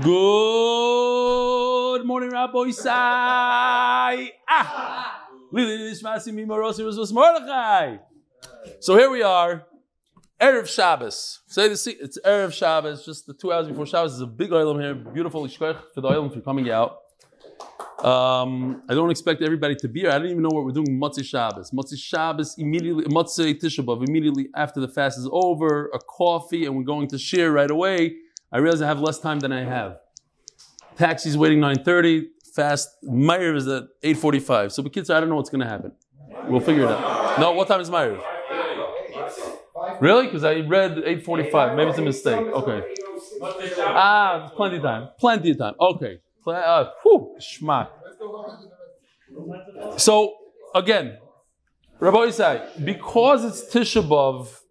Good morning, Rabbi Isai. Ah. So here we are, Erev Shabbos. Say the seat. It's Erev Shabbos, just the two hours before Shabbos. There's a big oil here, beautiful for the if you're coming out. Um, I don't expect everybody to be here. I don't even know what we're doing. Motzei Shabbos. Motzei Shabbos immediately. Motzei Tisha B'av immediately after the fast is over. A coffee, and we're going to share right away. I realize I have less time than I have. Taxi's waiting 9:30. Fast Meir is at 8:45. So, the kids, I don't know what's going to happen. We'll figure it out. No, what time is Meir? Really? Because I read 8:45. Maybe it's a mistake. Okay. Ah, plenty of time. Plenty of time. Okay. Uh, whew. So again, Rabbosai, because it's Tisha B'av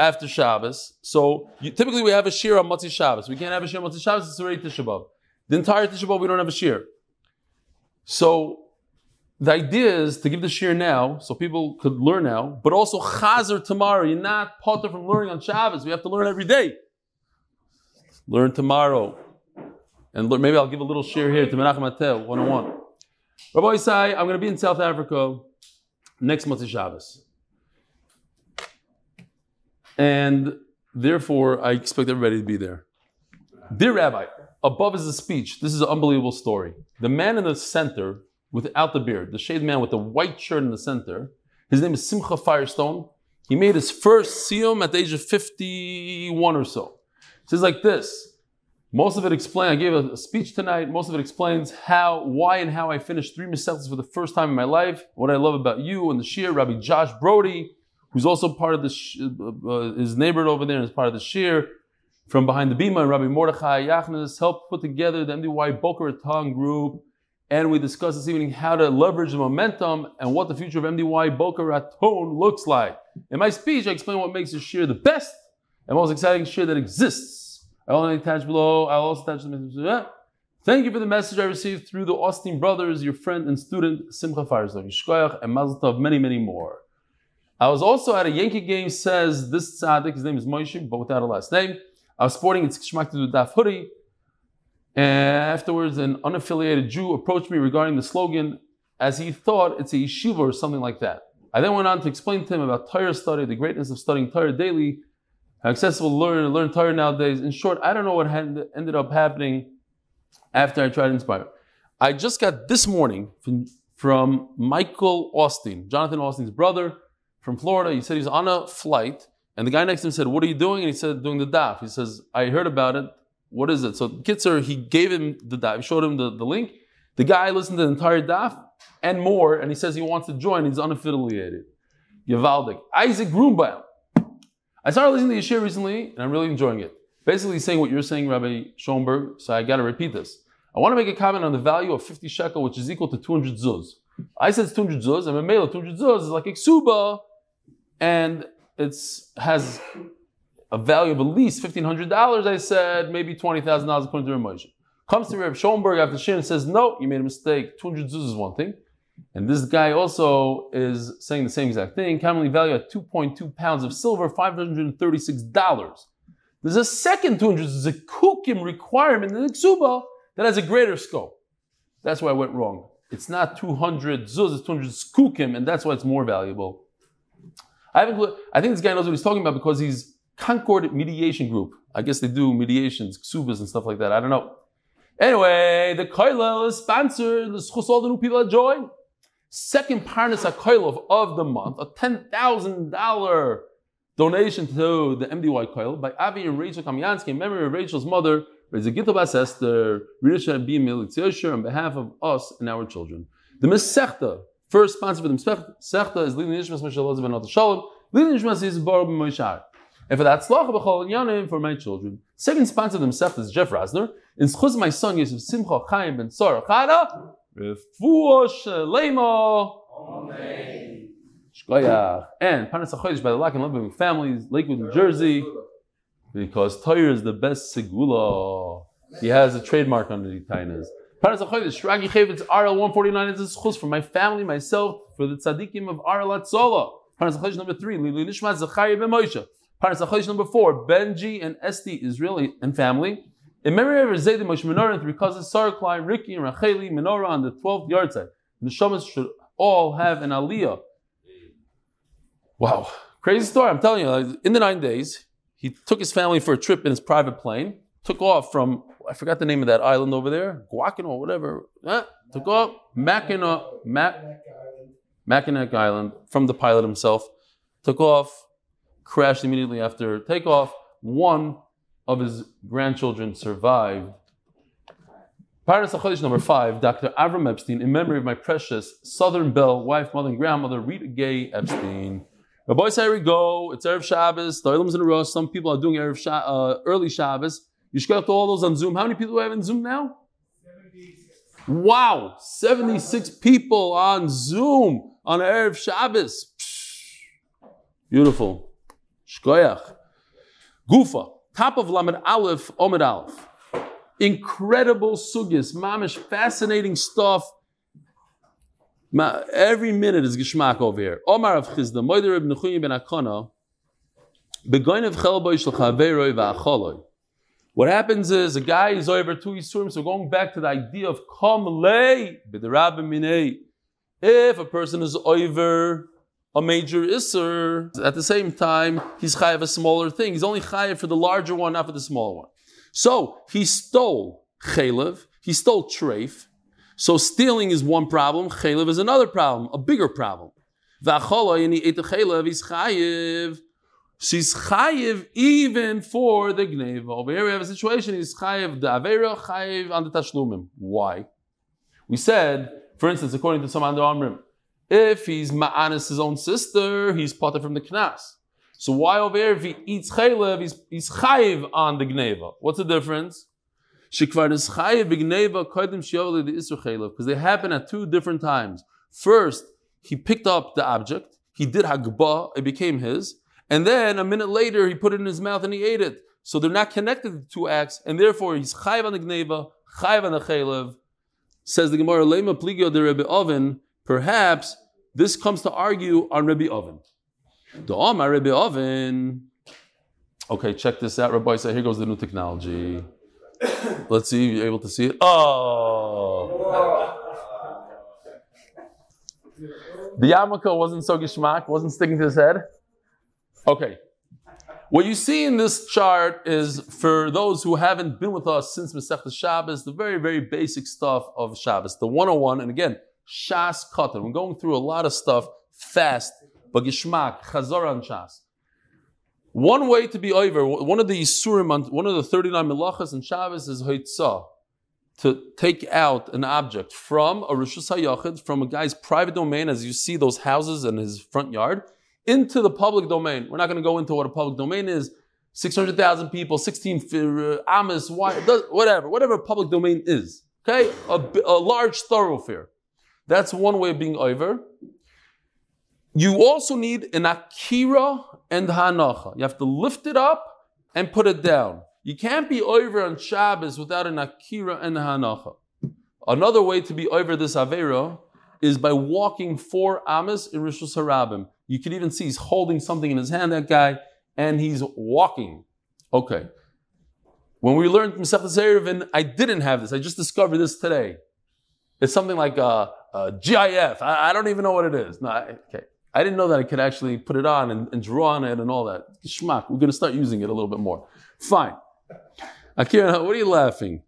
after Shabbos, so you, typically we have a shir on Motzei Shabbos. We can't have a shir on Motzei Shabbos, it's already Tisha B'av. The entire Tisha B'av we don't have a shir. So the idea is to give the shir now, so people could learn now, but also chazer tomorrow. You're not potter from learning on Shabbos. We have to learn every day. Learn tomorrow. And maybe I'll give a little share here to Menachem Atel, 101. Rabbi Isai, I'm going to be in South Africa next month Shabbos. And therefore, I expect everybody to be there. Dear Rabbi, above is a speech. This is an unbelievable story. The man in the center, without the beard, the shaved man with the white shirt in the center, his name is Simcha Firestone. He made his first siyum at the age of 51 or so. It says like this. Most of it explains, I gave a, speech tonight, most of it explains how, why and how I finished three Masechtas for the first time in my life, what I love about you and the Shir, Rabbi Josh Brody, who's also part of the, uh, uh, his neighbor over there and is part of the Shir, from behind the Bima, Rabbi Mordechai Yachnes helped put together the MDY Boca Raton group, and we discussed this evening how to leverage the momentum and what the future of MDY Boca Raton looks like. In my speech, I explained what makes the Shir the best and most exciting Shir that exists. I will attach below. I'll also attach the message. Thank you for the message I received through the Austin brothers, your friend and student Simcha Firestone, Yishkoyach, and Mazel Tov, many, many more. I was also at a Yankee game, says this tzaddik, his name is Moshe, but without a last name. I was sporting its Kishmak to Daf hoodie. And afterwards, an unaffiliated Jew approached me regarding the slogan as he thought it's a yeshiva or something like that. I then went on to explain to him about Torah study, the greatness of studying Torah daily, how accessible to learn learn Torah nowadays. In short, I don't know what ended up happening after I tried to inspire. I just got this morning from, from Michael Austin, Jonathan Austin's brother from Florida. He said he's on a flight, and the guy next to him said, "What are you doing?" And he said, "Doing the daf." He says, "I heard about it. What is it?" So Kitzer, he gave him the daf. Showed him the, the link. The guy listened to the entire daf and more, and he says he wants to join. He's unaffiliated. Yavaldik. Isaac Grunbaum. I started listening to your recently, and I'm really enjoying it. Basically, saying what you're saying, Rabbi Schoenberg. So I got to repeat this. I want to make a comment on the value of 50 shekel, which is equal to 200 zuz. I said it's 200 zuz, I'm and Mamela 200 zuz is like a ksuba, and it has a value of at least $1,500. I said maybe $20,000 according to Ramosha. Comes to Rabbi Schoenberg after Shin and says, no, you made a mistake. 200 zuz is one thing. And this guy also is saying the same exact thing. Commonly valued at 2.2 pounds of silver, $536. There's a second 200 zekukim requirement in the Ksuba that has a greater scope. That's why I went wrong. It's not 200 zuz, it's 200 skukim, and that's why it's more valuable. I haven't. I think this guy knows what he's talking about because he's Concord Mediation Group. I guess they do mediations, ksubas, and stuff like that. I don't know. Anyway, the Koilel is sponsored. Let's all the new people that join. Second Parnas HaKoilov of the month, a $10,000 donation to the MDY Koil by Avi and Rachel Kamyansky in memory of Rachel's mother, Reza Bas Esther, Ririsha B. Militzioshir, on behalf of us and our children. The Mesechta, first sponsor for the Mesechta is Lili Nishmas Mishal Ozav and Shalom. Lili Nishmas is Bar Moishar. And for that tzlacha b'chol yanim for my children. Second sponsor of the Mesechta is Jeff Rasner. In Schuz my son Yosef Simcha Chaim ben Sarah Chada. Refuah Shalema. Amen. Shkoyach. And Panas HaChodesh by the Lock and Living Families, Lakewood, New Jersey, because Toyer is the best segula. He has a trademark under the Tainas. Panas HaChodesh, Shragi Chavetz, RL 149 is a schus for my family, myself, for the tzaddikim of RL Atzola. Panas HaChodesh number three, Lili Nishmat Zachariah Ben Moshe. Panas HaChodesh number four, Benji and Esti Israeli and family. In memory of Zaydim Moshe Menorah and three cousins, Sarah Klein, Ricky, and Racheli, Menorah on the 12th yard side. The Shamas should all have an aliyah. Wow. Crazy story. I'm telling you, in the nine days, he took his family for a trip in his private plane, took off from, I forgot the name of that island over there, Guacan or whatever. Took off, Mackinac, Mac, Mackinac Island, from the pilot himself. Took off, crashed immediately after takeoff. One of his grandchildren survived. Paras HaChodesh number five, Dr. Avram Epstein, in memory of my precious Southern Belle, wife, mother, and grandmother, Rita Gay Epstein. Boys, here we go. It's Erev Shabbos. The Olam's in a row. Some people are doing Erev Sha- uh, early Shabbos. You get to all those on Zoom. How many people do we have in Zoom now? 76. Wow, 76 people on Zoom on Erev Shabbos. Beautiful. Shkoyach. Gufa, top of Lamed Aleph, Omed Aleph. Incredible sugis, mamish, fascinating stuff. Ma, every minute is geschmack over here. Omar Rav Chisda, Moider ibn Chuyin ben Akona, Begoin of Chelboy shel Chaveroi va'acholoi. What happens is a guy is over two Yisurim, so going back to the idea of Kom minei. If a person is over a major Isser, at the same time, he's chayav a smaller thing. He's only chayav for the larger one, not for the smaller one. So he stole chaylev, he stole treif. So stealing is one problem, chaylev is another problem, a bigger problem. V'acholoi and he ate the chaylev, he's chayiv. She's chayiv even for the gneva. Over here we have a situation, he's chayiv the avera, chayiv on the tashlumim. Why? We said, for instance, according to some under Amrim, if he's ma'anis his own sister, he's potter from the knas. So why over here, if he eats chaylev, he's, he's chayiv on the gneva? What's the difference? Because they happen at two different times. First, he picked up the object, he did hagba, it became his, and then a minute later he put it in his mouth and he ate it. So they're not connected to two acts, and therefore he's chayiv on the gneva, chayiv on the chaylev. Says the Gemara, lema pligio de Rebbe Oven. Perhaps this comes to argue on Rebbe Oven. The Omar Rebbe Oven. Okay, check this out, Rabbi. So here goes the new technology. Let's see if you're able to see it. Oh. The yarmulke wasn't so gishmak, wasn't sticking to his head. Okay. What you see in this chart is for those who haven't been with us since Masechta Shabbos, the very, very basic stuff of Shabbos, the 101. And again, Shas Katan. We're going through a lot of stuff fast, but Gishmak, Chazor on Shas. One way to be over, one of the Yisurim, one of the 39 Melachas in Shabbos is Hoitzah, to take out an object from a Rishus HaYachid, from a guy's private domain, as you see those houses in his front yard, into the public domain. We're not going to go into what a public domain is. 600,000 people, 16 uh, Amos, whatever, whatever public domain is. Okay? A, a large thoroughfare. That's one way of being over. You also need an akira and hanacha. You have to lift it up and put it down. You can't be over on Shabbos without an akira and hanacha. Another way to be over this avera is by walking four amas in Rishus Harabim. You can even see he's holding something in his hand, that guy, and he's walking. Okay. When we learned Masechet Eruvin, I didn't have this. I just discovered this today. It's something like a, a GIF. I, I, don't even know what it is. No, I, okay. I didn't know that I could actually put it on and, and draw on it and all that. Schmuck. We're going to start using it a little bit more. Fine. Akira, what are you laughing?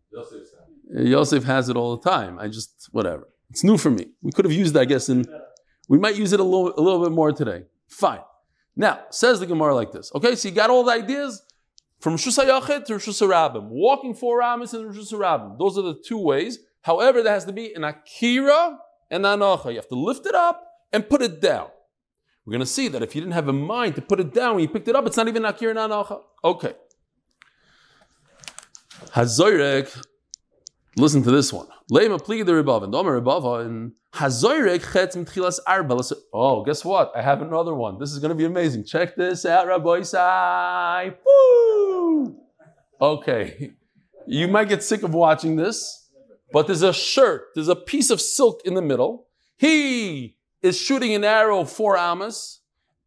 Yosef has it all the time. I just, whatever. It's new for me. We could have used I guess, and we might use it a little, a little bit more today. Fine. Now, says the Gemara like this. Okay, so you got all the ideas from Rosh Hashanah to Rosh Hashanah. Walking four Ramis and Rosh. Those are the two ways. However, there has to be an Akira and an Anacha. You have to lift it up and put it down. We're going to see that if you didn't have a mind to put it down when you picked it up, it's not even Akira and Anacha. Okay. Hazoyrek, listen to this one. Leima pligi the Rebava, and Omer Rebava, and Hazoyrek chetz mitchilas arba. Oh, guess what? I have another one. This is going to be amazing. Check this out, Rabbi. Woo! Okay. You might get sick of watching this, but there's a shirt, there's a piece of silk in the middle. He is shooting an arrow four amas.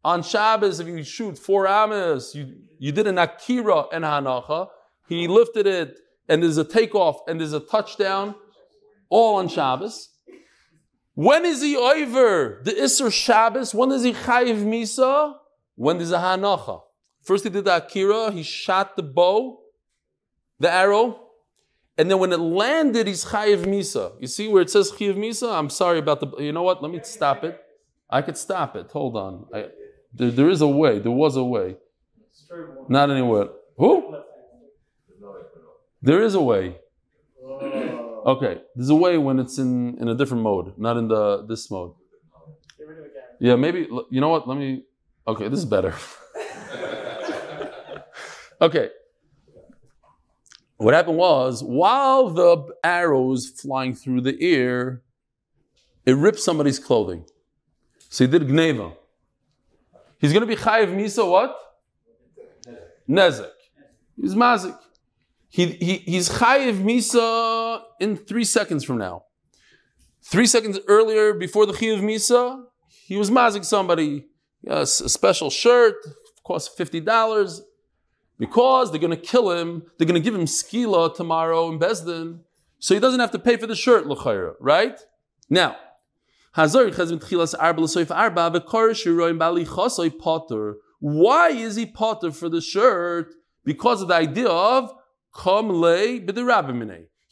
On Shabbos, if you shoot four amas, you, you did an akira and hanacha. He lifted it and there's a takeoff and there's a touchdown, all on Shabbos. When is he over the Isser Shabbos? When is he Chayiv Misa? When is a Hanacha. First he did the Akira, he shot the bow, the arrow, and then when it landed, he's Chayiv Misa. You see where it says Chayiv Misa? I'm sorry about the, you know what? Let me stop it. I could stop it. Hold on. I, there, there is a way. There was a way. Not anywhere. Who? There is a way. Okay, there's a way when it's in, in a different mode, not in the this mode. Yeah, maybe you know what? Let me. Okay, this is better. okay. What happened was while the arrows flying through the air, it ripped somebody's clothing. So he did gneva. He's going to be chayiv misa what? Nezek. He's mazik. He, he, he's chayiv misa in three seconds from now. Three seconds earlier, before the chayiv misa, he was mazik somebody uh, a special shirt, cost fifty dollars, because they're going to kill him. They're going to give him skila tomorrow in Beis Din, so he doesn't have to pay for the shirt, right? Now, why is he potter for the shirt? Because of the idea of kam lei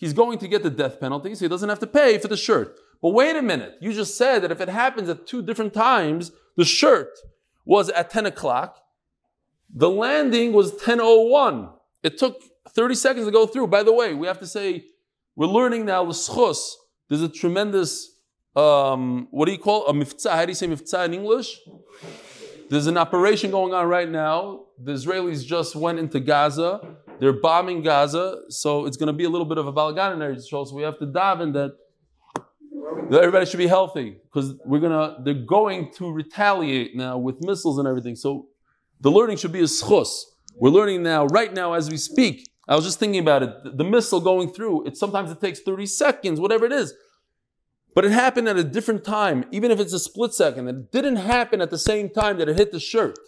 He's going to get the death penalty, so he doesn't have to pay for the shirt. But wait a minute, you just said that if it happens at two different times, the shirt was at 10 o'clock, the landing was 10.01. It took 30 seconds to go through. By the way, we have to say, we're learning now the schus. There's a tremendous um, what do you call a mivtza? How do you say mivtza in English? There's an operation going on right now. The Israelis just went into Gaza. They're bombing Gaza, so it's going to be a little bit of a balagan in there. So we have to daven that, that everybody should be healthy because we're gonna. They're going to retaliate now with missiles and everything. So the learning should be a schus. We're learning now, right now, as we speak. I was just thinking about it. The, the missile going through. It sometimes it takes 30 seconds, whatever it is. But it happened at a different time, even if it's a split second. It didn't happen at the same time that it hit the shirt.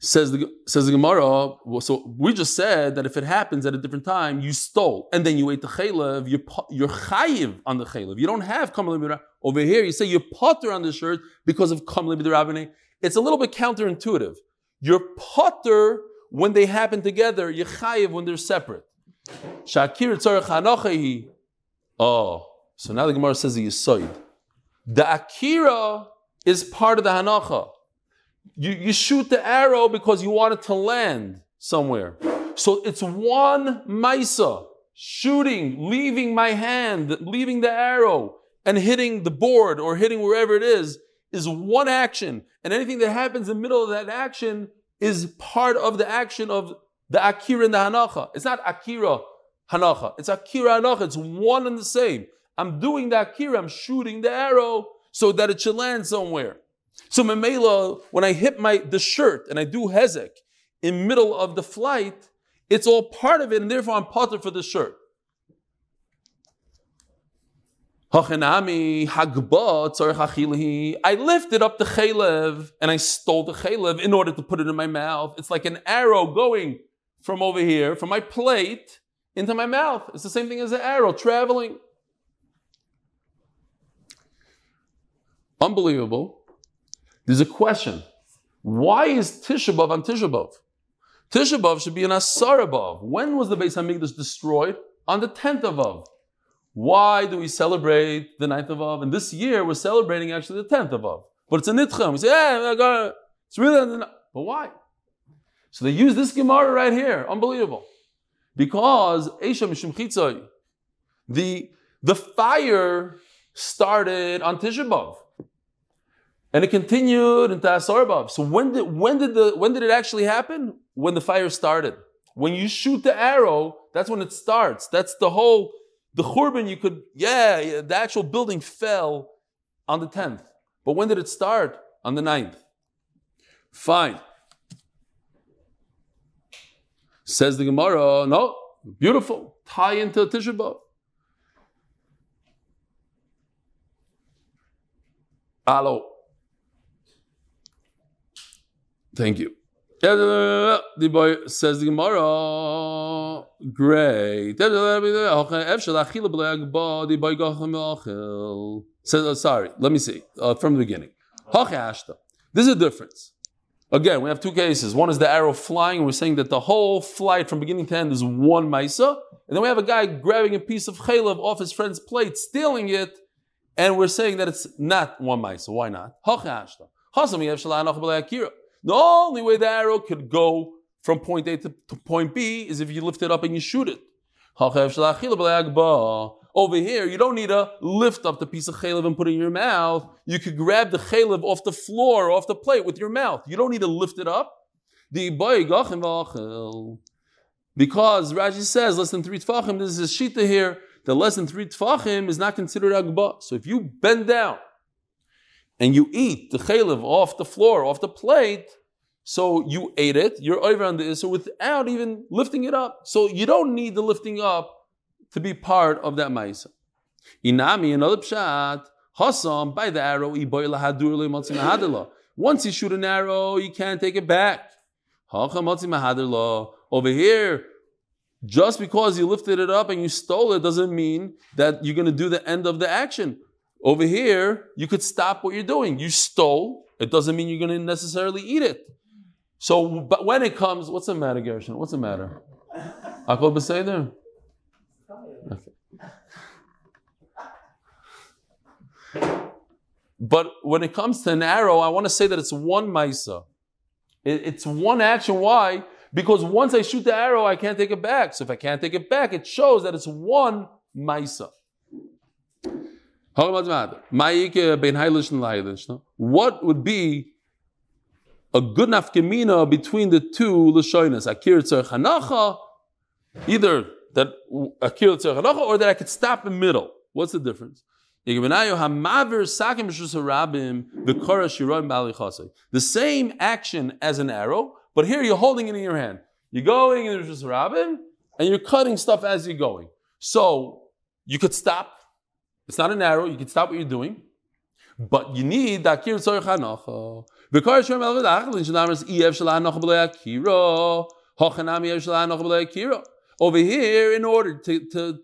Says the, says the Gemara, so we just said that if it happens at a different time, you stole, and then you ate the chaylev, you're, you're chayiv on the chaylev. You don't have kamal Over here, you say you're potter on the shirt because of kamal It's a little bit counterintuitive. You're potter when they happen together, you're chayiv when they're separate. Shakir Oh, so now the Gemara says the Yisoid. The Akira is part of the Hanacha. You, you shoot the arrow because you want it to land somewhere. So it's one Maisa, shooting, leaving my hand, leaving the arrow, and hitting the board or hitting wherever it is, is one action. And anything that happens in the middle of that action is part of the action of the Akira and the Hanacha. It's not Akira hanacha. It's akira hanacha. It's one and the same. I'm doing the akira. I'm shooting the arrow so that it should land somewhere. So memela, when I hit my the shirt and I do hezek in middle of the flight, it's all part of it, and therefore I'm potter for the shirt. I lifted up the chaylev and I stole the chaylev in order to put it in my mouth. It's like an arrow going from over here, from my plate, into my mouth. It's the same thing as an arrow traveling. Unbelievable. There's a question. Why is Tisha B'Av on Tisha B'Av? Tisha B'Av should be an Asar. When was the Beis Hamikdash destroyed? On the 10th of Av. Why do we celebrate the 9th of Av? And this year we're celebrating actually the 10th of Av. But it's a Nitchem. We say, hey, it's really, on the night. but why? So they use this Gemara right here. Unbelievable. Because Esha Mishum the the fire started on Tisha B'av. And it continued into Asar B'av. So when did when did the when did it actually happen? When the fire started. When you shoot the arrow, that's when it starts. That's the whole the churban you could yeah, the actual building fell on the 10th. But when did it start? On the 9th. Fine. Says the Gemara, no, beautiful. Tie into Tisha B'Av. Alo. Thank you. The boy says the Gemara. Great. Says, uh, sorry, let me see uh, from the beginning. This is a difference. Again, we have two cases. One is the arrow flying, and we're saying that the whole flight from beginning to end is one maisa. And then we have a guy grabbing a piece of chaylev off his friend's plate, stealing it, and we're saying that it's not one maisa. Why not? The only way the arrow could go from point A to, to point B is if you lift it up and you shoot it. Over here, you don't need to lift up the piece of chalev and put it in your mouth. You could grab the chalev off the floor, off the plate with your mouth. You don't need to lift it up. Because Rashi says less than three tfachim, this is shita here. The less than three tfachim is not considered agba. So if you bend down and you eat the chalev off the floor, off the plate, so you ate it, you're over on the Isser without even lifting it up. So you don't need the lifting up to be part of that Maisa. Inami, another pshat, Hassam, by the arrow, once you shoot an arrow, you can't take it back. Over here, just because you lifted it up and you stole it doesn't mean that you're going to do the end of the action. Over here, you could stop what you're doing. You stole, it doesn't mean you're going to necessarily eat it. So, but when it comes, what's the matter, Gershon? What's the matter? Okay. But when it comes to an arrow, I want to say that it's one Maisa. it's one action. Why? Because once I shoot the arrow, I can't take it back. So if I can't take it back, it shows that it's one Maisa. What would be a good nafkemina between the two lashonas? Akir tzarchanacha, either that akir tzarchanacha or that I could stop in the middle. What's the difference? The same action as an arrow, but here you're holding it in your hand. You're going in the Rabim, and you're cutting stuff as you're going. So you could stop it's not an arrow. You can stop what you're doing. But you need dakir tzorich hanocha. V'kar shem el v'dachal in shadamers iev shel hanocha b'lei akira. Hochanam iev shel hanocha b'lei akira. Over here, in order to, to,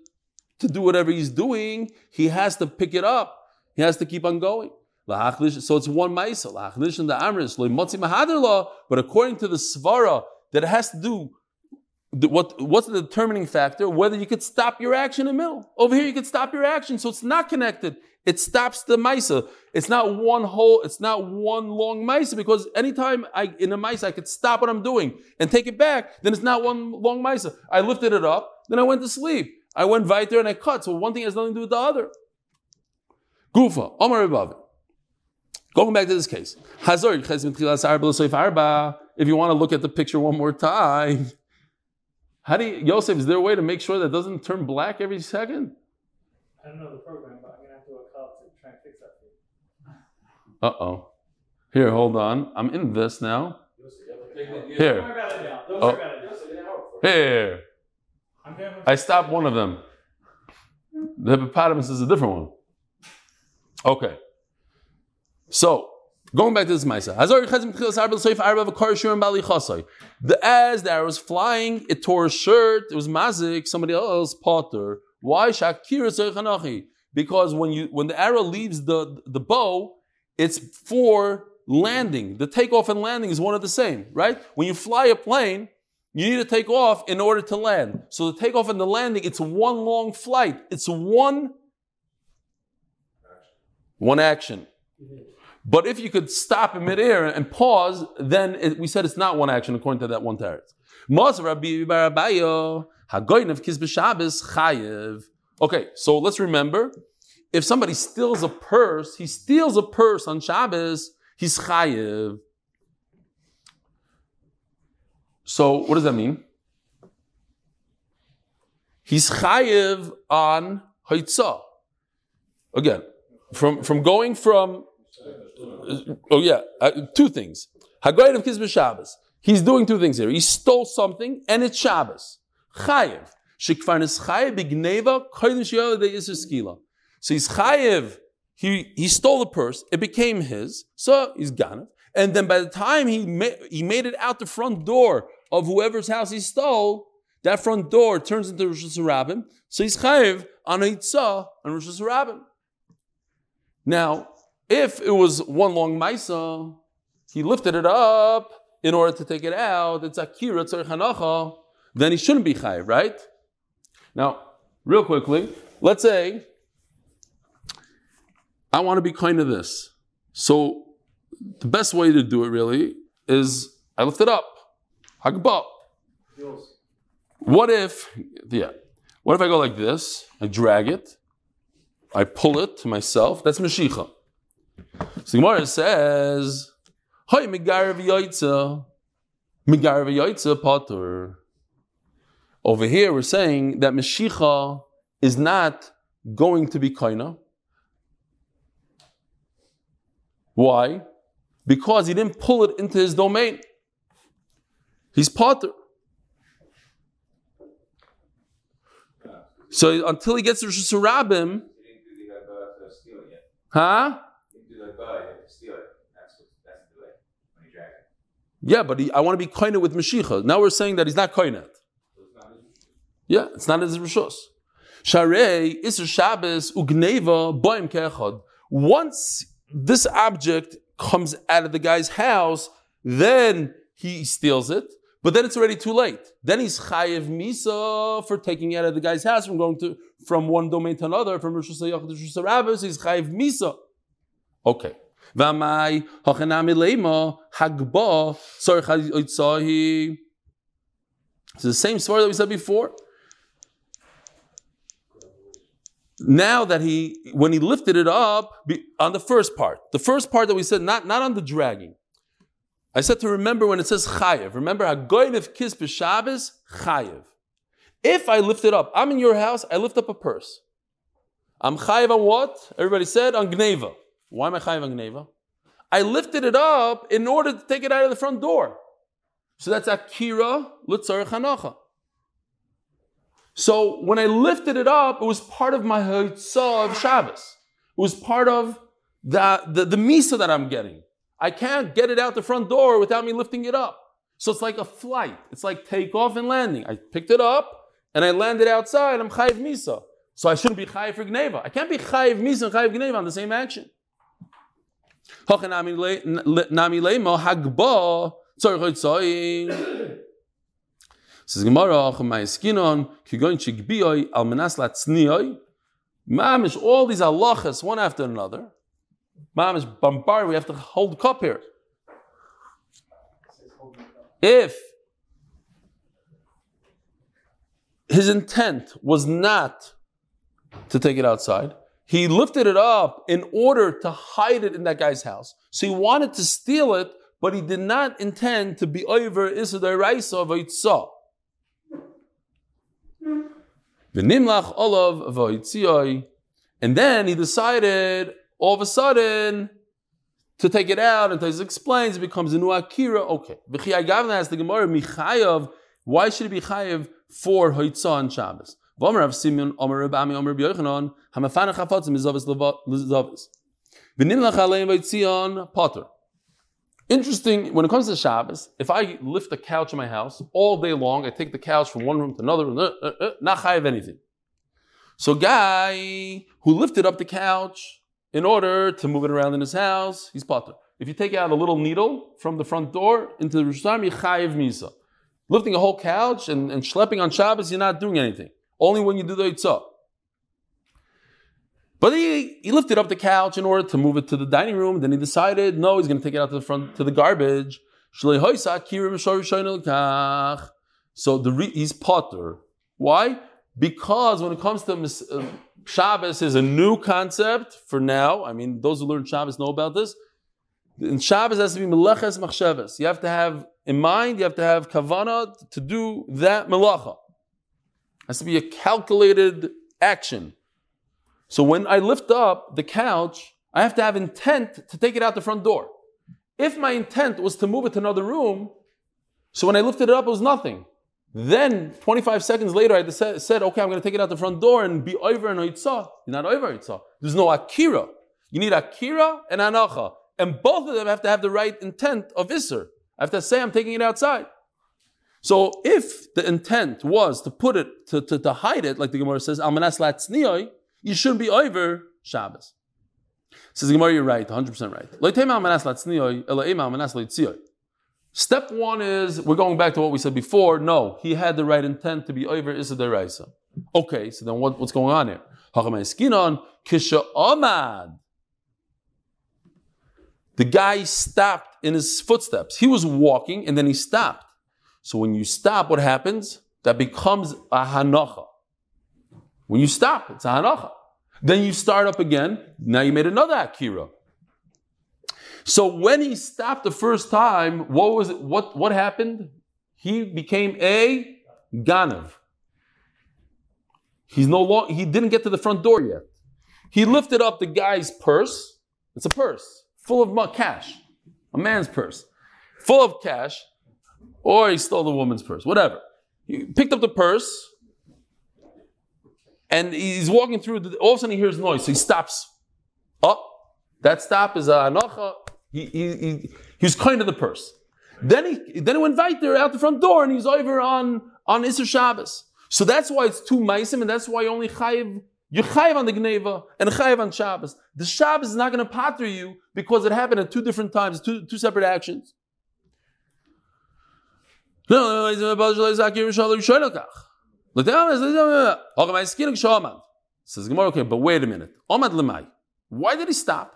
to do whatever he's doing, he has to pick it up. He has to keep on going. So it's one ma'isa. But according to the svara, that it has to do what, what's the determining factor? Whether you could stop your action in the middle. Over here, you could stop your action, so it's not connected. It stops the Maisa. It's not one whole, it's not one long Maisa, because anytime I, in a Maisa, I could stop what I'm doing and take it back, then it's not one long Maisa. I lifted it up, then I went to sleep. I went weiter and I cut, so one thing has nothing to do with the other. Gufa, Omar above. Going back to this case. If you want to look at the picture one more time, how do you, Yosef, is there a way to make sure that doesn't turn black every second? I don't know the program, but I'm going to have to look up to try and fix that. Uh oh. Here, hold on. I'm in this now. Here. Oh. Here. I stopped one of them. The hippopotamus is a different one. Okay. So, Going back to this Maisa. The as the arrow was flying, it tore a shirt, it was mazik, somebody else potter. Why Shakir Because when you when the arrow leaves the, the bow, it's for landing. The takeoff and landing is one of the same, right? When you fly a plane, you need to take off in order to land. So the takeoff and the landing, it's one long flight. It's one one action. But if you could stop in midair and pause, then it, we said it's not one action according to that one teretz. Okay, so let's remember, if somebody steals a purse, he steals a purse on Shabbos, he's chayiv. So what does that mean? He's chayiv on haitzah. Again, from, from going from oh yeah, uh, two things. Hagoyin of Kizbe Shabbos. He's doing two things here. He stole something and it's Shabbos. Chayev. Shikfarnis chayev bigneva shiyah de skila. So he's chayev. He, he stole the purse. It became his. So he's ganav. and then by the time he ma- he made it out the front door of whoever's house he stole, that front door turns into Rosh Hashanah, so he's chayiv on a Yitzah on Rosh Hashanah. Now, if it was one long Maisa, he lifted it up in order to take it out, it's Akira Tzarech then he shouldn't be chayiv, right? Now, real quickly, let's say I want to be kind of this. So the best way to do it really is I lift it up. Hagbah. What if, yeah, what if I go like this? I drag it, I pull it to myself. That's Mashicha. So Gemara says, Hi, Migar v'yoitza. Migar v'yoitza potter. Over here, we're saying that Mashicha is not going to be kaina. Why? Because he didn't pull it into his domain. He's potter. So until he gets to Rosh Hashanah, He didn't do the Haggadah to steal huh? He didn't do the Haggadah yet to steal it. That's what, that's the delay when he it. Yeah, but he, I want to be koine with Mashiach. Now we're saying that he's not koine. So it's not his Yeah, it's not his rishos. Sharei Isser Shabbos Ugneva Boim Kechad. Once this object comes out of the guy's house, then he steals it. But then it's already too late. Then he's chayiv misa for taking it out of the guy's house from going to from one domain to another, from Rosh Hashanah to Rosh Hashanah. He's chayiv misa. Okay. V'amai leima hagba. It's the same story that we said before. Now that he, when he lifted it up on the first part, the first part that we said, not, not on the dragging. I said to remember when it says chayev. Remember, hagoynev kis b'Shabbos chayev. If I lift it up, I'm in your house, I lift up a purse. I'm chayev on what? Everybody said on gneva. Why am I chayev on gneva? I lifted it up in order to take it out of the front door. So that's akira litzar chanacha. So when I lifted it up, it was part of my haitzah of Shabbos. It was part of the, the, the misa that I'm getting. I can't get it out the front door without me lifting it up. So it's like a flight. It's like takeoff and landing. I picked it up and I landed outside. I'm chayiv misa. So I shouldn't be chayiv for gneva. I can't be chayiv misa and chayiv gneva on the same action. Hachanami le- nami lemo hagba tzarich haitzah. Says Gemara. Mamish, all these halachas, one after another. Mamish bombard. We have to hold cup here. If his intent was not to take it outside, he lifted it up in order to hide it in that guy's house. So he wanted to steal it, but he did not intend to be over Isidai Raisa of. V'nimlach olav v'yitziyoi. And then he decided all of a sudden to take it out, and Tosfos explains it becomes a new akira. Okay. V'chiyai gavna asks the Gemara, Michayav, why should it be chayav for Hoitzah on Shabbos? V'omer Rav Simeon, Omer Ami, Omer Yochanan, Hamafanach hafatzim izavis lizavis. V'nimlach aleim v'yitzion potter. Interesting, when it comes to Shabbos, if I lift a couch in my house all day long, I take the couch from one room to another uh, uh, uh, not chayav anything. So guy who lifted up the couch in order to move it around in his house, he's potter. If you take out a little needle from the front door into the Rosh Hashanah, you chayiv misa. Lifting a whole couch and, and schlepping on Shabbos, you're not doing anything. Only when you do the Yitzah. But he, he lifted up the couch in order to move it to the dining room. Then he decided, no, he's going to take it out to the front to the garbage. So the re- he's potter. Why? Because when it comes to uh, Shabbos, is a new concept for now. I mean, those who learn Shabbos know about this. In Shabbos has to be meleches machshavas. You have to have in mind. You have to have kavana to do that melacha. Has to be a calculated action. So when I lift up the couch, I have to have intent to take it out the front door. If my intent was to move it to another room, so when I lifted it up, it was nothing. Then 25 seconds later, I said, okay, I'm going to take it out the front door and be over an oitzah. You're not over oitzah. There's no akira. You need akira and anacha. and both of them have to have the right intent of Isser. I have to say I'm taking it outside. So if the intent was to put it, to, to, to hide it, like the Gemara says, Almanas Latznioi, you shouldn't be over Shabbos. Says the Gemara, you're right, 100% right. Step one is, we're going back to what we said before. No, he had the right intent to be over Issa. Okay, so then what, what's going on here? Kisha Omad. The guy stopped in his footsteps. He was walking and then he stopped. So when you stop, what happens? That becomes a hanacha. When you stop, it's a hanacha. Then you start up again. Now you made another akira. So when he stopped the first time, what was it? What what happened? He became a ganav. He's no long. He didn't get to the front door yet. He lifted up the guy's purse. It's a purse full of cash, a man's purse, full of cash, or he stole the woman's purse, whatever. He picked up the purse, and he's walking through. The, all of a sudden, he hears noise, so he stops. Oh, that stop is a anocha. He, he, he, he was kind of the purse. Then he then he went right there out the front door, and he's over on on Isser Shabbos. So that's why it's two meisim, and that's why only chayiv you chayiv on the gneva and chayiv on Shabbos. The Shabbos is not going to patter you because it happened at two different times, two two separate actions. Says okay, but wait a minute. Why did he stop?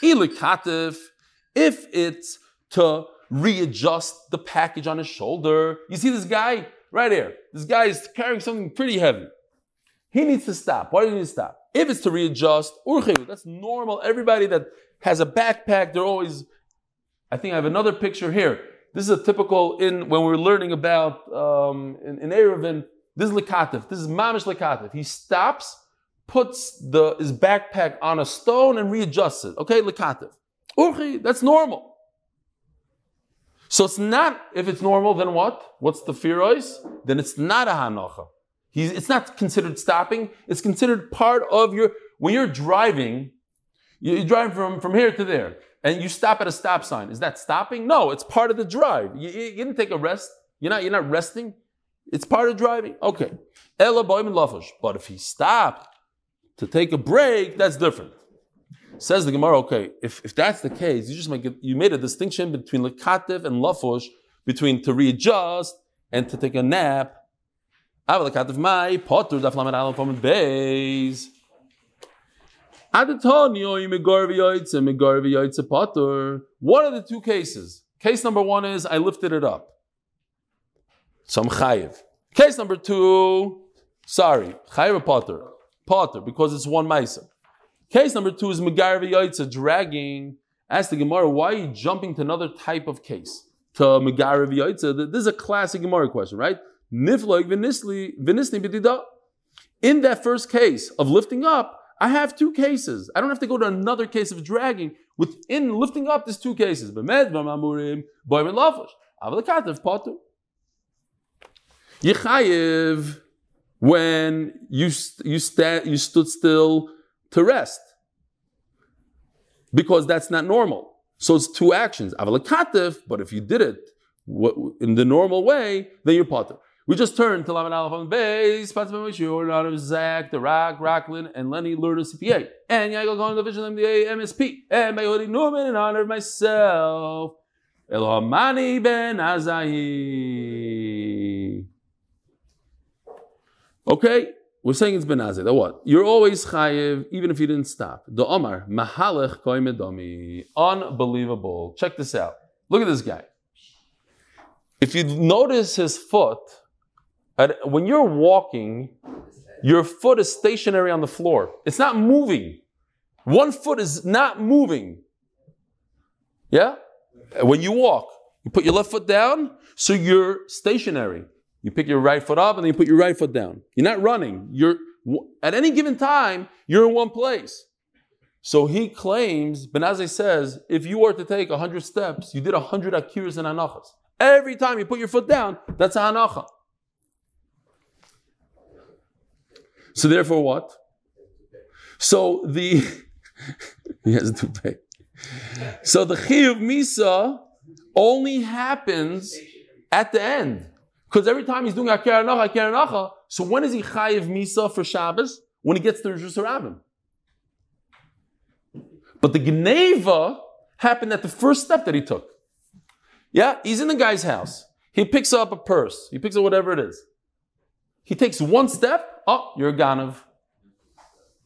If it's to readjust the package on his shoulder. You see this guy right here. This guy is carrying something pretty heavy. He needs to stop. Why do he stop? If it's to readjust, that's normal. Everybody that has a backpack, they're always. I think I have another picture here. This is a typical in when we're learning about um, in, in Eruvin. This is lekatif. This is mamish lekatif. He stops, puts the his backpack on a stone and readjusts it. Okay, lekatif. Urchi, that's normal. So it's not, if it's normal, then what? What's the fearois? Then it's not a hanocha. He's, it's not considered stopping. It's considered part of your, when you're driving, you're driving from, from here to there, and you stop at a stop sign. Is that stopping? No, it's part of the drive. You, you, didn't take a rest. You're not, you're not resting. It's part of driving. Okay. Ella boyfush. But if he stopped to take a break, that's different. Says the Gemara, okay, if, if that's the case, you just make you made a distinction between lekativ and lafush, between to readjust and to take a nap. What are the two cases? Case number one is I lifted it up. So I'm chayiv. Case number two, sorry, chayiv potter. Potter, because it's one ma'isa. Case number two is Megar V'Yaitza, dragging. Ask the Gemara, why are you jumping to another type of case? To Megar V'Yaitza? This is a classic Gemara question, right? Nifloik V'Nisli B'Dida. In that first case of lifting up, I have two cases. I don't have to go to another case of dragging. Within lifting up, there's two cases. Avalakatev. Yichayev when you you sta- you stood still to rest because that's not normal. So it's two actions. Avalakatif, but if you did it in the normal way, then you're potter. We just turned to Laman Aleph on base, Patzman Mishur, out of Zach, the Rock, Rocklin, and Lenny a CPA. And Yago going to the Vision MDA, MSP. And Mayodi Newman in honor of myself. Elohimani Ben Azzai. Okay, we're saying it's benazir. That what? You're always chayiv, even if you didn't stop. The Omar, mahalech koimedomi. Unbelievable. Check this out. Look at this guy. If you notice his foot, when you're walking, your foot is stationary on the floor. It's not moving. One foot is not moving. Yeah? When you walk, you put your left foot down, so you're stationary. You pick your right foot up and then you put your right foot down. You're not running. You're at any given time, you're in one place. So he claims, Ben Azzai says, if you were to take 100 steps, you did 100 akiras and anachas. Every time you put your foot down, that's an anacha. So therefore what? So the, he has a toupee. So the chiyuv misa only happens at the end. Because every time he's doing akir anacha, akir anacha, so when is he chayiv misa for Shabbos? When he gets to Rosh Hashanah. But the gneva happened at the first step that he took. Yeah, he's in the guy's house. He picks up a purse. He picks up whatever it is. He takes one step. Oh, you're a ganav.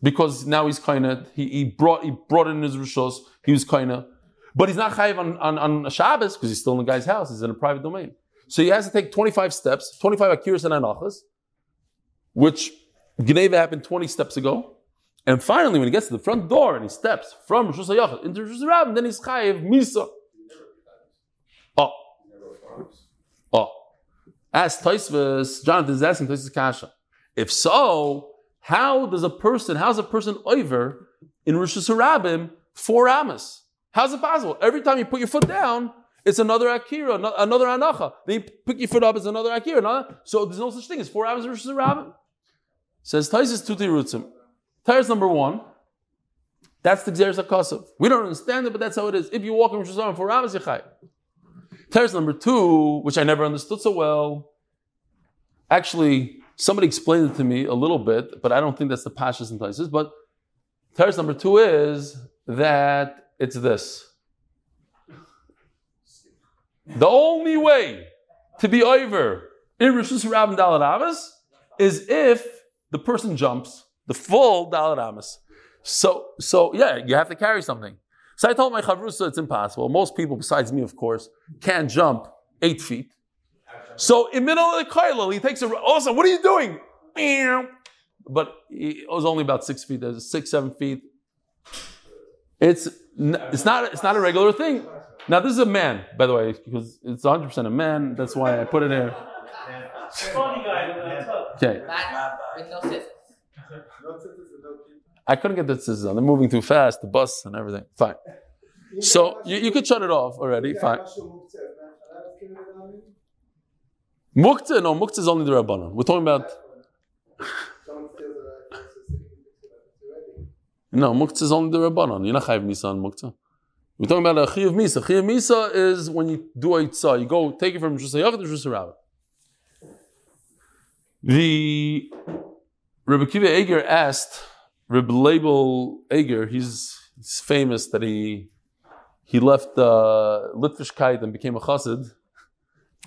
Because now he's kind of he, he brought he brought in his rishos. He was kind of, but he's not chayiv on on, on Shabbos because he's still in the guy's house. He's in a private domain. So he has to take 25 steps, 25 akiras and anachas, which Gneva happened 20 steps ago. And finally, when he gets to the front door and he steps from Rosh Hashanah into Rosh Hashanah, then he's chayiv misa. Oh, oh. Ask Tosfos, Jonathan is asking Tosfos Kasha. If so, how does a person, how's a person over in Rosh Hashanah four Amos? How's it possible? Every time you put your foot down, it's another akira, another anacha. Then you pick your foot up, it's another akira. Another, so there's no such thing as four amas in Rosh Hashanah. Says Tosfos Tuti Rutzim. Tires number one. That's the Xeris HaKasav. We don't understand it, but that's how it is. If you walk in Rosh Hashanah for Ramas Yechai. Tires number two, which I never understood so well. Actually, somebody explained it to me a little bit, but I don't think that's the Pashas and Tosfos. But Tires number two is that it's this. The only way to be over in Rosh Hashanah and is if the person jumps the full Amas. So, so yeah, you have to carry something. So I told my chavrusa it's impossible. Most people, besides me, of course, can't jump eight feet. So in middle of the kailal, he takes a. Also, what are you doing? But it was only about six feet. There's six, seven feet. It's it's not it's not a regular thing. Now this is a man, by the way, because it's 100 percent a man. That's why I put it here. Okay. I couldn't get the scissors on. They're moving too fast, the bus and everything. Fine. So you, you could shut it off already. Fine. Mukta, no, Mukta is only the Rabbanon. We're talking about. No, Mukta is only the Rabbanon. You're not Chayiv Misa on Mukta. We're talking about a Chayiv Misa. Chayiv Misa is when you do a Yitzah. You go take it from Shusayach to Shusayach. The Rabbi Kiva Eger asked Rabbi Label Eger, he's, he's, famous that he he left uh, Litvish and became a chassid.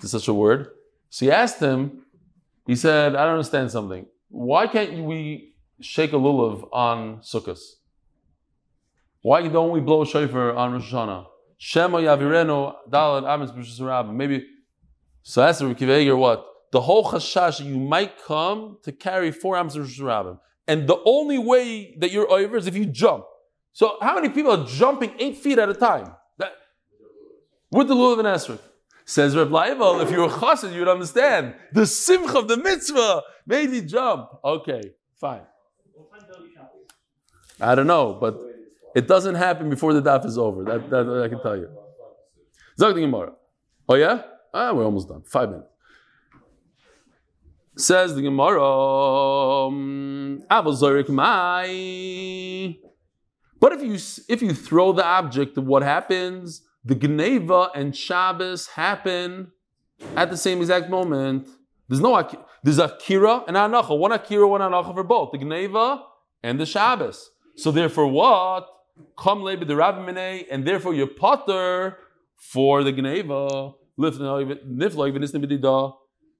Is such a word? So he asked him, he said, I don't understand something. Why can't we shake a lulav on Sukkot? Why don't we blow a shofar on Rosh Hashanah? Shema Yavireno Dalet Amis B'Shus Rabbim. Maybe. So Rabbi Kiva Eger what? the whole chashash you might come to carry four of Rabbim. And the only way that you're over is if you jump. So how many people are jumping eight feet at a time? That, with the lulav and esrog. Says Reb Laival, if you were chassid, you would understand. The simcha of the mitzvah made you jump. Okay, fine. I don't know, but it doesn't happen before the daf is over. That, that, that I can tell you. Zog Gemara. Oh yeah? Ah, we're almost done. Five minutes. Says the Gemara, um, but if you if you throw the object, what happens? The Gneva and Shabbos happen at the same exact moment. There's no there's Akira and Anacha. One Akira, one Anacha for both the Gneva and the Shabbos. So therefore, what? Come lebe the Rabbi and therefore you're potter for the Gneva.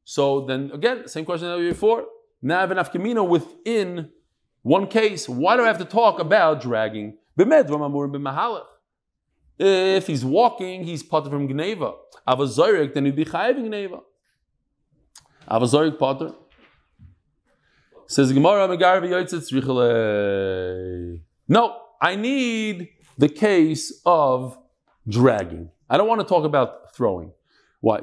So then again, same question that before. Now I have an afkamina within one case. Why do I have to talk about dragging? If he's walking, he's part from Gneva. Avazorik, then he'd be chayiving Gneva. Avazorik potter. Says Gemara No, I need the case of dragging. I don't want to talk about throwing. Why?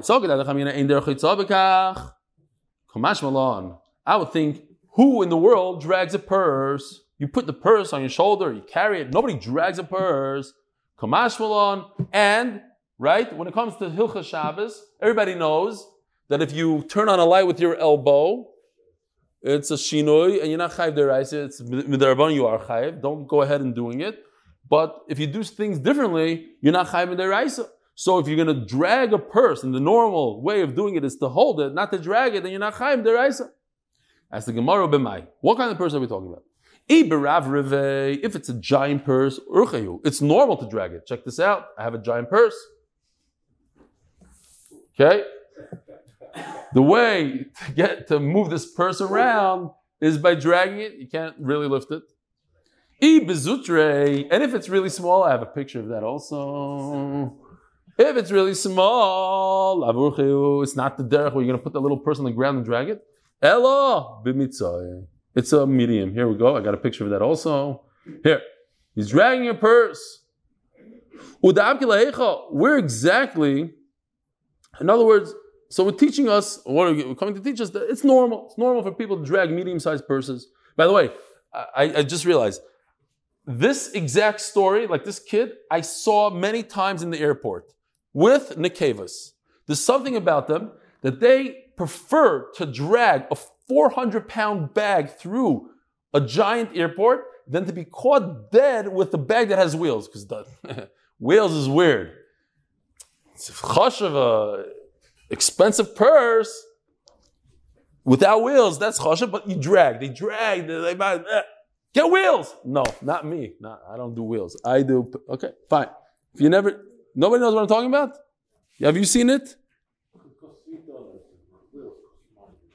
I would think, who in the world drags a purse? You put the purse on your shoulder, you carry it. Nobody drags a purse. And, right, when it comes to Hilcha Shabbos, everybody knows that if you turn on a light with your elbow, it's a shinoi, and you're not chayv deraisa. It's midarban. You are chayv. Don't go ahead and doing it. But if you do things differently, you're not chayim deraisa. So if you're going to drag a purse, and the normal way of doing it is to hold it, not to drag it, then you're not chayim deraisa. As the Gemara b'mai, what kind of purse are we talking about? If it's a giant purse, it's normal to drag it. Check this out. I have a giant purse. Okay? The way to get to move this purse around is by dragging it. You can't really lift it. And if it's really small, I have a picture of that also. If it's really small, it's not the derech where you're going to put that little purse on the ground and drag it. Ella b'mitzay. It's a medium. Here we go. I got a picture of that also. Here. He's dragging a purse. Where exactly, in other words, so we're teaching us, what are we coming to teach us that it's normal. It's normal for people to drag medium-sized purses. By the way, I, I just realized this exact story, like this kid, I saw many times in the airport with Nikevas. There's something about them that they prefer to drag a 400 pound bag through a giant airport than to be caught dead with a bag that has wheels, because wheels is weird. It's a of a expensive purse without wheels, that's choshev, but you drag, they drag, they, they, eh. get wheels. No, not me. Not, I don't do wheels. I do, okay, fine. If you never, nobody knows what I'm talking about? Have you seen it?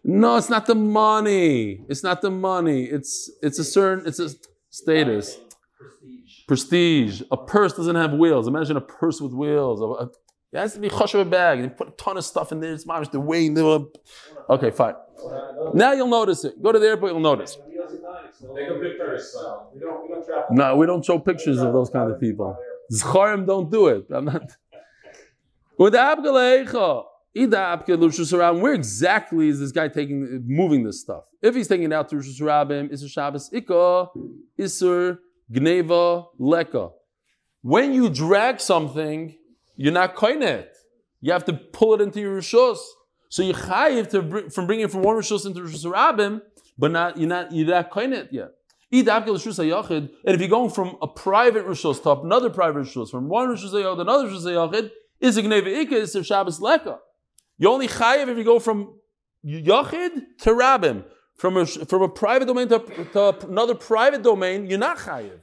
No, it's not the money. It's not the money. It's it's a certain it's a status. Prestige. Prestige. A purse doesn't have wheels. Imagine a purse with wheels. It has to be chosh of a bag. You put a ton of stuff in there. It's mamish the way. Okay, fine. Now you'll notice it. Go to the airport, you'll notice. No, we don't show pictures of those kind of people. Zcharim don't do it. I'm not. Where exactly is this guy taking, moving this stuff? If he's taking it out to Rosh Hashanah, Isur Shabbos, Ika, Isur, Gneva, Leka. When you drag something, you're not koinet. You have to pull it into your rishos. So you chayiv to bring, from bringing it from one rishos into rishos rabim, but not you're not you're not koinet yet. And if you're going from a private rishos to another private rishos, from one rishos to another rishos is a gneva ikka is a Shabbos leka. You only chayiv if you go from yachid to rabim, from a from a private domain to, to another private domain. You're not chayiv.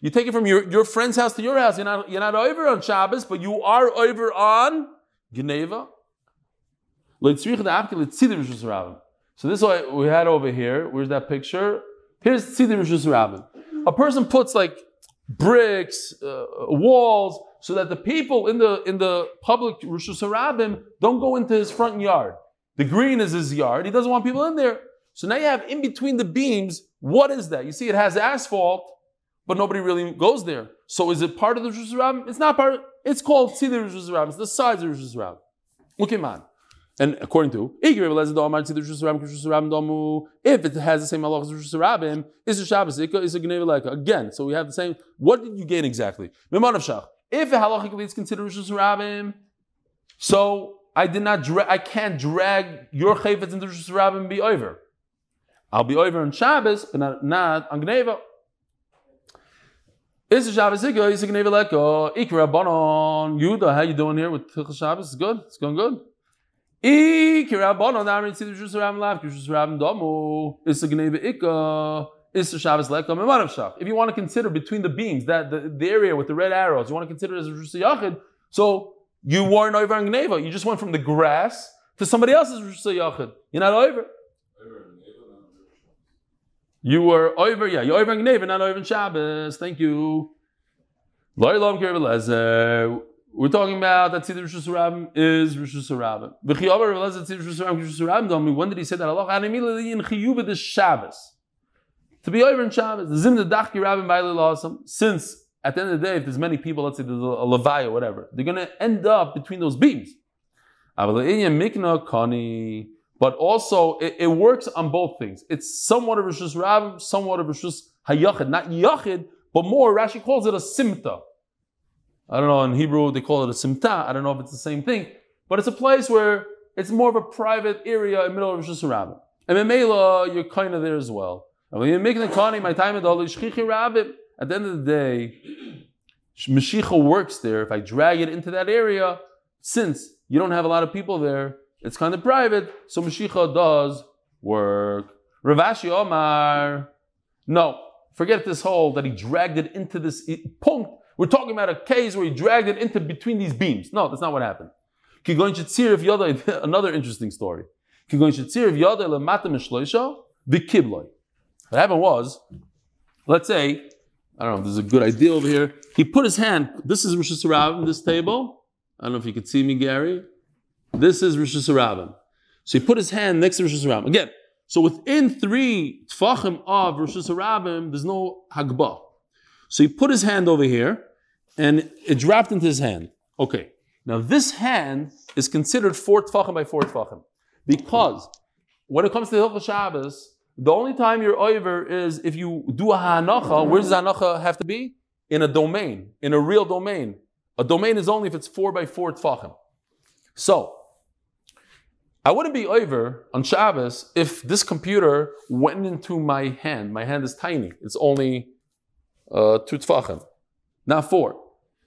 You take it from your, your friend's house to your house. You're not, you're not over on Shabbos, but you are over on Gneva. So this is what we had over here. Where's that picture? Here's Tzidi Rishus Rabbin. A person puts like bricks, uh, walls, so that the people in the in the public Rishus Rabbim don't go into his front yard. The green is his yard. He doesn't want people in there. So now you have in between the beams. What is that? You see, it has asphalt but nobody really goes there. So is it part of the Rosh Hashanah? It's not part. Of, it's called Tzidei Rosh Hashanah. It's the size of the Rosh Hashanah. Okay, man. And according to if it has the same halach as Rosh Hashanah, is a Shabbos is a Again, so we have the same. What did you gain exactly? If a halachically is considered Rosh Hashanah, so I did not. Dra- I can't drag your chayfetz into Rosh Hashanah and be over. I'll be over on Shabbos, but not, not on Gneva. Is Shabbos Iga, is Gneva Leko, Ikra Bonon, Yuda, how you doing here with Tilcha Shabbos? It's good, it's going good. Ikra Bonon, Amrin Tzid Rishus Ram Lav, Rishus Ram Domu, is Gneva Ika, Shabbos Leko, Memanav Shach. If you want to consider between the beams, that the, the area with the red arrows, you want to consider as Rishus Yachid, so you weren't over Gneva, you just went from the grass to somebody else's Rishus Yachid. You're not over. You were over, yeah, you're over in Gneva, not over in Shabbos. Thank you. We're talking about that Tzidr Rishus Rabbim is Rishus Rabbim. When did he say that? Allah Immediately in Chiyuba the Shabbos. To be over in Shabbos, Zim the Dachki Bailey Since at the end of the day, if there's many people, let's say there's a Levi or whatever, they're going to end up between those beams. But also, it, it, works on both things. It's somewhat of Rishus Rabbim, somewhat of Rishus Hayachid. Not Yachid, but more, Rashi calls it a Simta. I don't know, in Hebrew they call it a Simta. I don't know if it's the same thing. But it's a place where it's more of a private area in the middle of Rishus rabbin. And in Mela, you're kind of there as well. And when you make the Kani, my time at all is Rabbim. at the end of the day, Mashiach works there. If I drag it into that area, since you don't have a lot of people there, it's kind of private, so Mashiach does work. Rav Ashi Omar, no, forget this whole that he dragged it into this punct. We're talking about a case where he dragged it into between these beams. No, that's not what happened. Another interesting story. What happened was, let's say, I don't know if this is a good idea over here. He put his hand, this is Rosh Hashanah, this table. I don't know if you could see me, Gary. This is Rosh Hashanah. So he put his hand next to Rosh Hashanah. Again, so within three tfachim of Rosh Hashanah, there's no hagbah. So he put his hand over here, and it dropped into his hand. Okay, now this hand is considered four tfachim by four tfachim. Because when it comes to the Hilchah Shabbos, the only time you're over is if you do a hanacha. Where does hanacha have to be? In a domain, in a real domain. A domain is only if it's four by four tfachim. So, I wouldn't be over on Shabbos if this computer went into my hand. My hand is tiny. It's only uh, two tfachim, not four.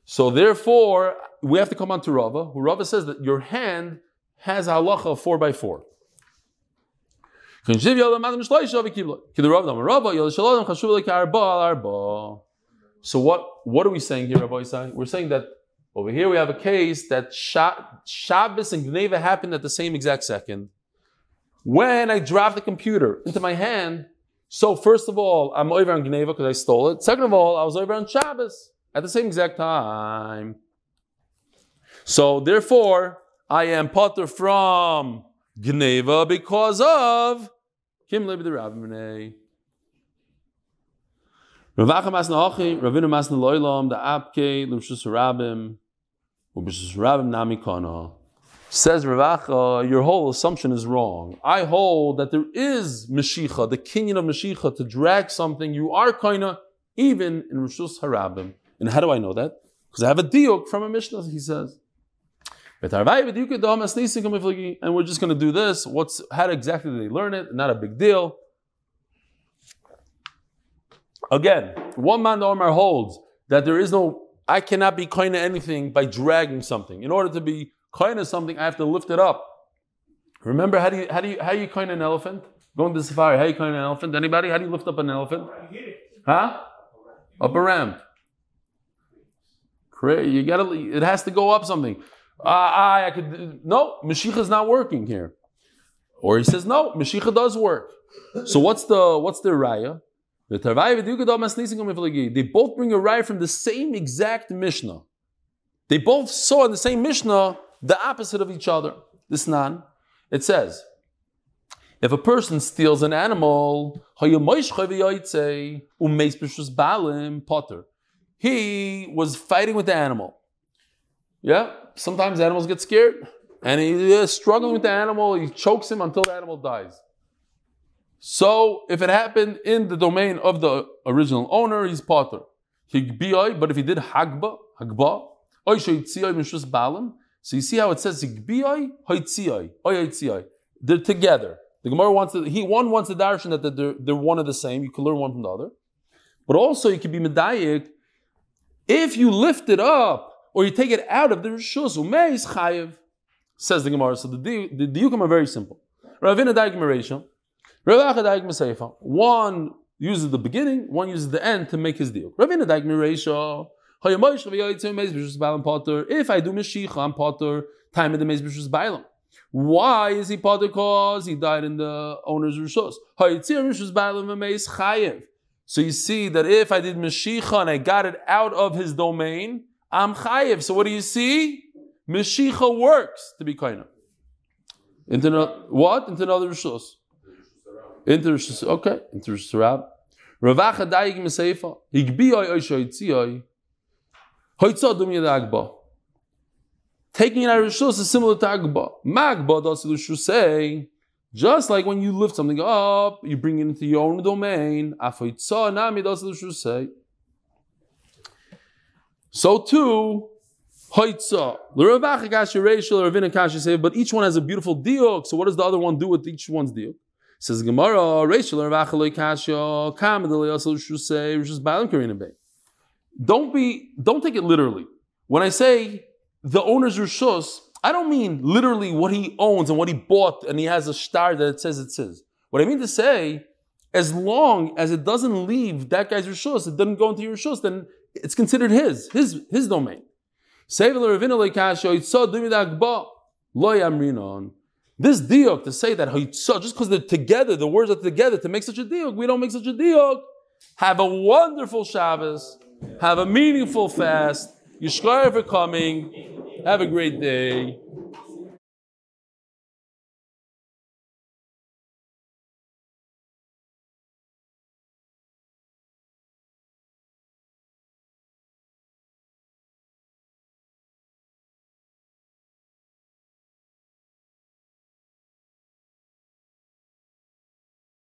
So therefore, we have to come on to Rava, who Rava says that your hand has halacha four by four. So what, what are we saying here, Rabbosai? We're saying that over here we have a case that Shabbos and Gneva happened at the same exact second. When I dropped the computer into my hand, so first of all, I'm over on Gneva because I stole it. Second of all, I was over on Shabbos at the same exact time. So therefore, I am potter from Gneva because of Kim Lebi the Rabbinay. Rav Acha Masna Hachi, Ravina Masna Loilam, the Apke, Lushus Rabim, Ubishus Rabim Nami Kana. Says Rav Acha, your whole assumption is wrong. I hold that there is Mashicha, the kinyan of Mashicha, to drag something. You are kaina even in Rishus Harabim. And how do I know that? Because I have a diuk from a Mishnah, he says. And we're just going to do this. What's how exactly did they learn it? Not a big deal. Again, one man Omar holds that there is no, I cannot be kind of anything by dragging something. In order to be kind of something, I have to lift it up. Remember how do you how do you how you kind an elephant? Going to safari, how you kind an elephant? Anybody? How do you lift up an elephant? Huh? Up a ramp. You gotta it has to go up something. I, I could no, Mashiach is not working here. Or he says no, Mashiach does work. So what's the what's the raya? They both bring a raya from the same exact Mishnah. They both saw in the same Mishnah the opposite of each other. This nan, it says, if a person steals an animal, u'm he was fighting with the animal. Yeah, sometimes animals get scared, and he is struggling with the animal. He chokes him until the animal dies. So if it happened in the domain of the original owner, he's potter. He But if he did hagba, hagba, so you see how it says They're together. The Gemara wants to, he one wants the darshan that they're, they're one of the same. You can learn one from the other. But also you can be medayik if you lift it up or you take it out of the rishus umeis chayiv. Says the Gemara. So the the diukim are very simple. Ravina daik mereisha, Rav Acha daik meseifa. One uses the beginning, one uses the end to make his deal. Ravina daik mereisha. If I do Meshicha, I'm Potter, time of the Mez B'Shus Bailam. Why is he Potter? Because he died in the owner's Rishos. So you see that if I did Meshicha and I got it out of his domain, I'm chayiv. So what do you see? Meshicha works to be kind of. Into no, what? Into another rishos. Into rishos. Okay. Into rishos rab. Rav Acha daig meseifa. Higbiyoi oishoy tzioi. Hoitza dum yadagba. Taking it out of rishos is similar to agba. Magba the say. Just like when you lift something up, you bring it into your own domain. Afoitza nami does the say. So too, Hoitza. But each one has a beautiful diok. So what does the other one do with each one's diok? Says Gemara, Rachel Karina Bay. Don't be, don't take it literally. When I say the owner's Rishus, I don't mean literally what he owns and what he bought and he has a star that it says it says. What I mean to say, as long as it doesn't leave that guy's Rishus, it doesn't go into your Rishus, then it's considered his, his, his domain. This diok to say that just because they're together, the words are together to make such a diok, we don't make such a diok. Have a wonderful Shabbos. Have a meaningful fast. Yishkar for coming. Have a great day.